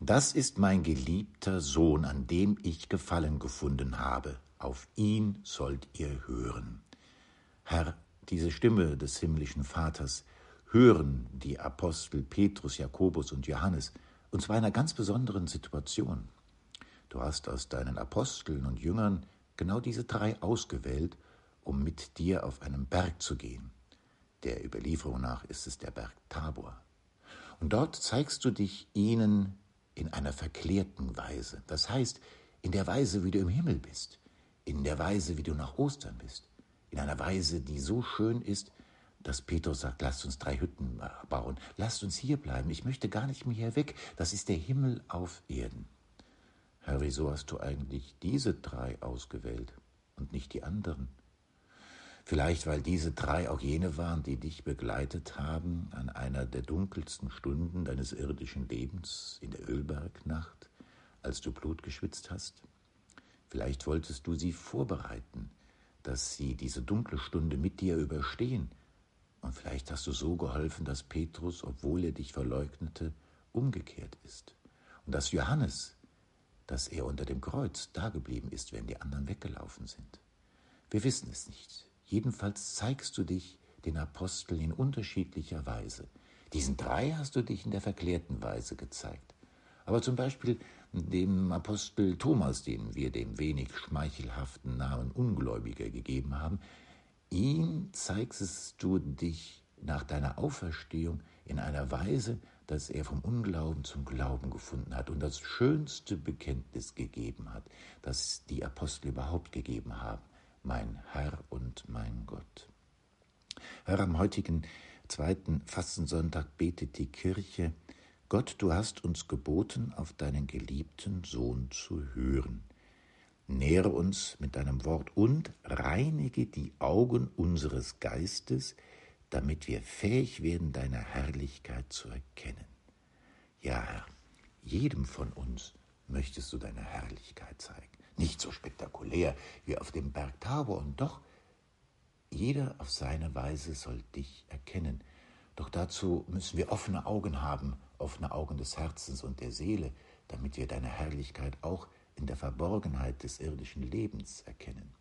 Das ist mein geliebter Sohn, an dem ich Gefallen gefunden habe. Auf ihn sollt ihr hören. Herr, diese Stimme des himmlischen Vaters hören die Apostel Petrus, Jakobus und Johannes, und zwar in einer ganz besonderen Situation. Du hast aus deinen Aposteln und Jüngern genau diese drei ausgewählt, um mit dir auf einen Berg zu gehen. Der Überlieferung nach ist es der Berg Tabor. Und dort zeigst du dich ihnen in einer verklärten Weise. Das heißt, in der Weise, wie du im Himmel bist, in der Weise, wie du nach Ostern bist, in einer Weise, die so schön ist, dass Petrus sagt, lasst uns drei Hütten bauen, lasst uns hier bleiben, ich möchte gar nicht mehr hier weg, das ist der Himmel auf Erden. Herr, wieso hast du eigentlich diese drei ausgewählt und nicht die anderen? Vielleicht, weil diese drei auch jene waren, die dich begleitet haben an einer der dunkelsten Stunden deines irdischen Lebens in der Ölbergnacht, als du Blut geschwitzt hast? Vielleicht wolltest du sie vorbereiten, dass sie diese dunkle Stunde mit dir überstehen. Und vielleicht hast du so geholfen, dass Petrus, obwohl er dich verleugnete, umgekehrt ist. Und dass Johannes, dass er unter dem Kreuz dageblieben ist, wenn die anderen weggelaufen sind. Wir wissen es nicht. Jedenfalls zeigst du dich den Aposteln in unterschiedlicher Weise. Diesen drei hast du dich in der verklärten Weise gezeigt. Aber zum Beispiel dem Apostel Thomas, den wir dem wenig schmeichelhaften Namen Ungläubiger gegeben haben, ihm zeigst du dich nach deiner Auferstehung in einer Weise, dass er vom Unglauben zum Glauben gefunden hat und das schönste Bekenntnis gegeben hat, das die Apostel überhaupt gegeben haben mein Herr und mein Gott. Herr, am heutigen zweiten Fastensonntag betet die Kirche, Gott, du hast uns geboten, auf deinen geliebten Sohn zu hören. Nähre uns mit deinem Wort und reinige die Augen unseres Geistes, damit wir fähig werden, deine Herrlichkeit zu erkennen. Ja, Herr, jedem von uns möchtest du deine Herrlichkeit zeigen. Nicht so spektakulär wie auf dem Berg Tabor, und doch, jeder auf seine Weise soll dich erkennen. Doch dazu müssen wir offene Augen haben, offene Augen des Herzens und der Seele, damit wir deine Herrlichkeit auch in der Verborgenheit des irdischen Lebens erkennen.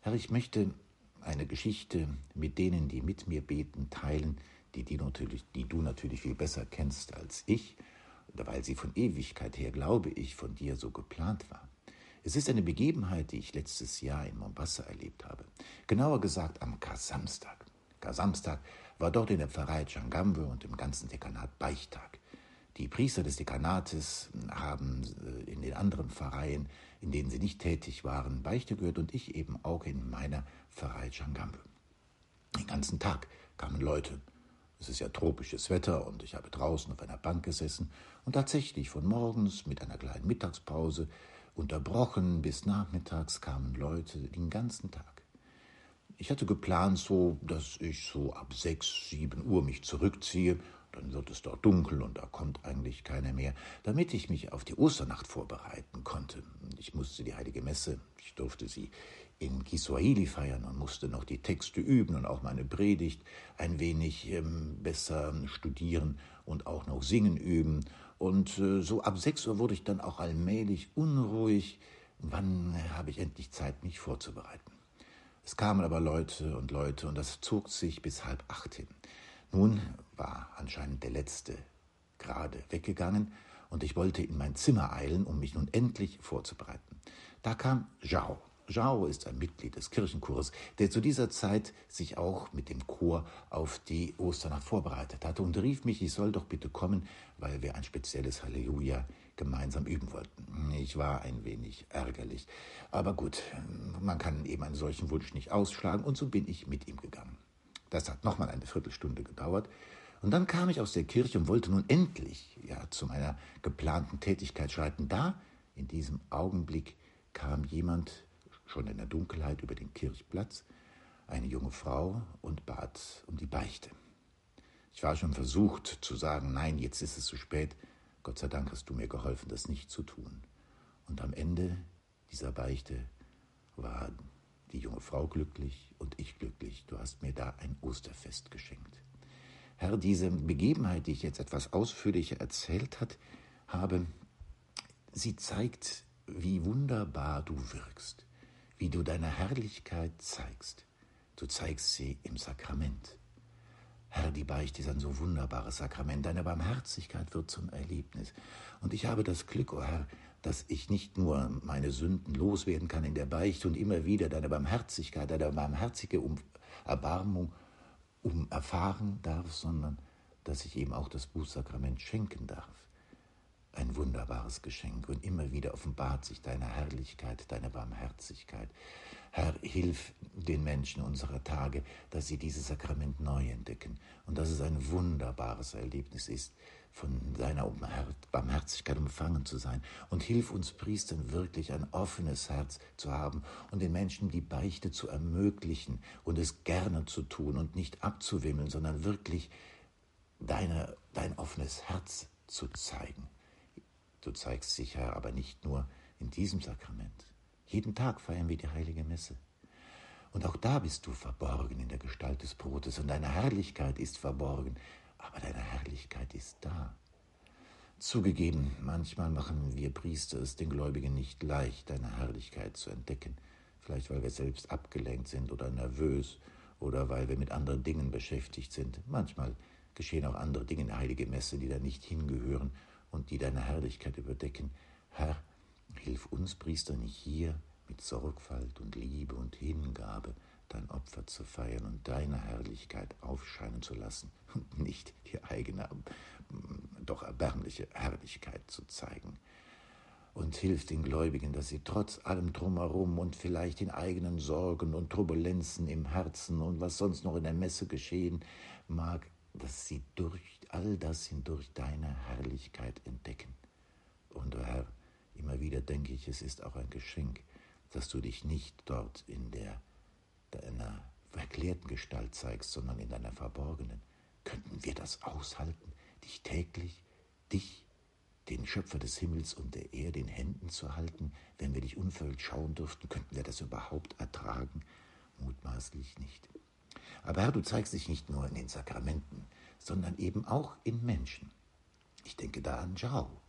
Herr, ich möchte eine Geschichte mit denen, die mit mir beten, teilen, die, die, natürlich, die du natürlich viel besser kennst als ich, weil sie von Ewigkeit her, glaube ich, von dir so geplant war. Es ist eine Begebenheit, die ich letztes Jahr in Mombasa erlebt habe. Genauer gesagt am Kar-Samstag. Kar-Samstag war dort in der Pfarrei Changamwe und im ganzen Dekanat Beichtag. Die Priester des Dekanates haben äh, in den anderen Pfarreien, in denen sie nicht tätig waren, Beichte gehört und ich eben auch in meiner Pfarrei Changamwe. Den ganzen Tag kamen Leute. Es ist ja tropisches Wetter und ich habe draußen auf einer Bank gesessen und tatsächlich von morgens mit einer kleinen Mittagspause Unterbrochen bis nachmittags kamen Leute den ganzen Tag. Ich hatte geplant, so, dass ich so ab sechs, sieben Uhr mich zurückziehe. Dann wird es dort dunkel und da kommt eigentlich keiner mehr, damit ich mich auf die Osternacht vorbereiten konnte. Ich musste die heilige Messe, ich durfte sie in Kiswahili feiern und musste noch die Texte üben und auch meine Predigt ein wenig ähm, besser studieren und auch noch singen üben. Und äh, so ab sechs Uhr wurde ich dann auch allmählich unruhig. Wann habe ich endlich Zeit, mich vorzubereiten? Es kamen aber Leute und Leute und das zog sich bis halb acht hin. Nun war anscheinend der letzte gerade weggegangen und ich wollte in mein Zimmer eilen, um mich nun endlich vorzubereiten. Da kam Zhao, Zhao ist ein Mitglied des Kirchenchores, der zu dieser Zeit sich auch mit dem Chor auf die Osternacht vorbereitet hatte und rief mich, ich soll doch bitte kommen, weil wir ein spezielles Halleluja gemeinsam üben wollten. Ich war ein wenig ärgerlich. Aber gut, man kann eben einen solchen Wunsch nicht ausschlagen und so bin ich mit ihm gegangen. Das hat nochmal eine Viertelstunde gedauert. Und dann kam ich aus der Kirche und wollte nun endlich ja, zu meiner geplanten Tätigkeit schreiten. Da, in diesem Augenblick, kam jemand schon in der Dunkelheit über den Kirchplatz, eine junge Frau, und bat um die Beichte. Ich war schon versucht zu sagen, nein, jetzt ist es zu spät. Gott sei Dank hast du mir geholfen, das nicht zu tun. Und am Ende dieser Beichte war die junge Frau glücklich und ich glücklich. Du hast mir da ein Osterfest geschenkt. Herr, diese Begebenheit, die ich jetzt etwas ausführlicher erzählt hat, habe, sie zeigt, wie wunderbar du wirkst, wie du deine Herrlichkeit zeigst. Du zeigst sie im Sakrament. Herr, die Beichte ist ein so wunderbares Sakrament. Deine Barmherzigkeit wird zum Erlebnis. Und ich habe das Glück, o oh Herr, dass ich nicht nur meine Sünden loswerden kann in der Beichte und immer wieder deine Barmherzigkeit, deine barmherzige um Erbarmung um erfahren darf, sondern dass ich ihm auch das Bußsakrament schenken darf. Ein wunderbares Geschenk und immer wieder offenbart sich deine Herrlichkeit, deine Barmherzigkeit. Herr, hilf den Menschen unserer Tage, dass sie dieses Sakrament neu entdecken und dass es ein wunderbares Erlebnis ist, von deiner Barmherzigkeit umfangen zu sein. Und hilf uns Priestern wirklich ein offenes Herz zu haben und den Menschen die Beichte zu ermöglichen und es gerne zu tun und nicht abzuwimmeln, sondern wirklich deine, dein offenes Herz zu zeigen. Du zeigst dich, Herr, aber nicht nur in diesem Sakrament. Jeden Tag feiern wir die heilige Messe. Und auch da bist du verborgen in der Gestalt des Brotes und deine Herrlichkeit ist verborgen, aber deine Herrlichkeit ist da. Zugegeben, manchmal machen wir Priester es den Gläubigen nicht leicht, deine Herrlichkeit zu entdecken, vielleicht weil wir selbst abgelenkt sind oder nervös oder weil wir mit anderen Dingen beschäftigt sind. Manchmal geschehen auch andere Dinge in der Heilige Messe, die da nicht hingehören und die deine Herrlichkeit überdecken. Herr, Hilf uns Priestern hier mit Sorgfalt und Liebe und Hingabe dein Opfer zu feiern und deine Herrlichkeit aufscheinen zu lassen und nicht die eigene, doch erbärmliche Herrlichkeit zu zeigen. Und hilf den Gläubigen, dass sie trotz allem drumherum und vielleicht den eigenen Sorgen und Turbulenzen im Herzen und was sonst noch in der Messe geschehen mag, dass sie durch all das hindurch deine Herrlichkeit entdecken. Und, o Herr, Immer wieder denke ich, es ist auch ein Geschenk, dass du dich nicht dort in der deiner verklärten Gestalt zeigst, sondern in deiner verborgenen. Könnten wir das aushalten, dich täglich, dich, den Schöpfer des Himmels und der Erde in Händen zu halten, wenn wir dich unverhüllt schauen dürften? Könnten wir das überhaupt ertragen? Mutmaßlich nicht. Aber Herr, du zeigst dich nicht nur in den Sakramenten, sondern eben auch in Menschen. Ich denke da an Jao,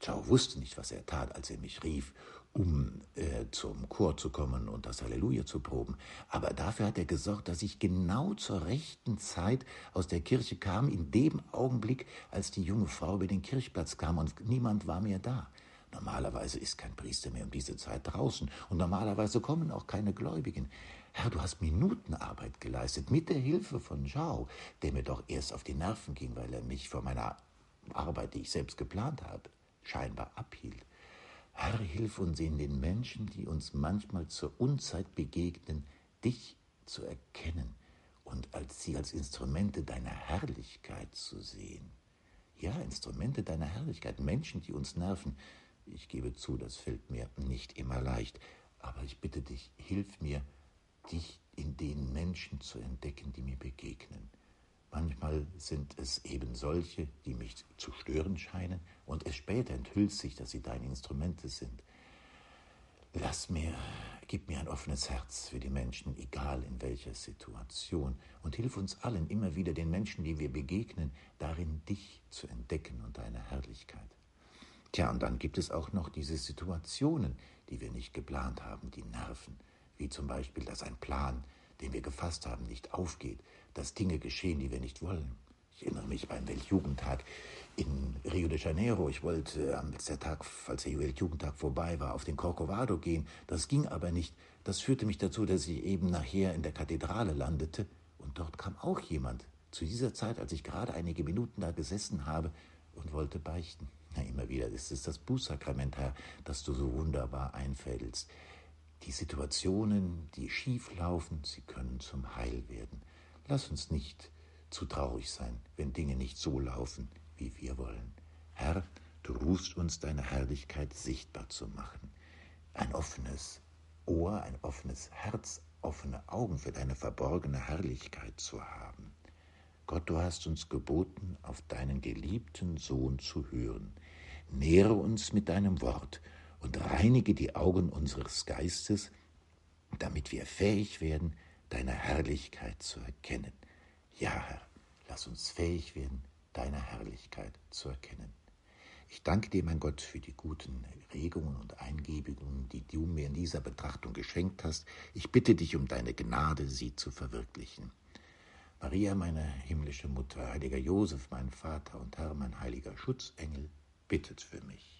Chao wusste nicht, was er tat, als er mich rief, um äh, zum Chor zu kommen und das Halleluja zu proben. Aber dafür hat er gesorgt, dass ich genau zur rechten Zeit aus der Kirche kam, in dem Augenblick, als die junge Frau über den Kirchplatz kam und niemand war mehr da. Normalerweise ist kein Priester mehr um diese Zeit draußen und normalerweise kommen auch keine Gläubigen. Herr, du hast Minutenarbeit geleistet mit der Hilfe von Zhao, der mir doch erst auf die Nerven ging, weil er mich vor meiner Arbeit, die ich selbst geplant habe, scheinbar abhielt. Herr, hilf uns in den Menschen, die uns manchmal zur Unzeit begegnen, dich zu erkennen und als sie als Instrumente deiner Herrlichkeit zu sehen. Ja, Instrumente deiner Herrlichkeit, Menschen, die uns nerven. Ich gebe zu, das fällt mir nicht immer leicht, aber ich bitte dich, hilf mir, dich in den Menschen zu entdecken, die mir begegnen. Manchmal sind es eben solche, die mich zu stören scheinen, und es später enthüllt sich, dass sie deine Instrumente sind. Lass mir, gib mir ein offenes Herz für die Menschen, egal in welcher Situation, und hilf uns allen immer wieder den Menschen, die wir begegnen, darin dich zu entdecken und deine Herrlichkeit. Tja, und dann gibt es auch noch diese Situationen, die wir nicht geplant haben, die nerven, wie zum Beispiel, dass ein Plan, den wir gefasst haben, nicht aufgeht, dass Dinge geschehen, die wir nicht wollen. Ich erinnere mich beim Weltjugendtag in Rio de Janeiro. Ich wollte am letzten Tag, als der Weltjugendtag vorbei war, auf den Corcovado gehen. Das ging aber nicht. Das führte mich dazu, dass ich eben nachher in der Kathedrale landete. Und dort kam auch jemand. Zu dieser Zeit, als ich gerade einige Minuten da gesessen habe und wollte beichten. Na, immer wieder ist es das Bußsakrament, Herr, das du so wunderbar einfädelst. Die Situationen, die schief laufen, sie können zum Heil werden. Lass uns nicht zu traurig sein, wenn Dinge nicht so laufen, wie wir wollen. Herr, du rufst uns deine Herrlichkeit sichtbar zu machen. Ein offenes Ohr, ein offenes Herz, offene Augen für deine verborgene Herrlichkeit zu haben. Gott, du hast uns geboten, auf deinen geliebten Sohn zu hören. Nähre uns mit deinem Wort und reinige die Augen unseres Geistes, damit wir fähig werden, deine Herrlichkeit zu erkennen. Ja, Herr, lass uns fähig werden, deine Herrlichkeit zu erkennen. Ich danke dir, mein Gott, für die guten Regungen und Eingebungen, die du mir in dieser Betrachtung geschenkt hast. Ich bitte dich um deine Gnade, sie zu verwirklichen. Maria, meine himmlische Mutter, heiliger Josef, mein Vater und Herr, mein heiliger Schutzengel, bittet für mich.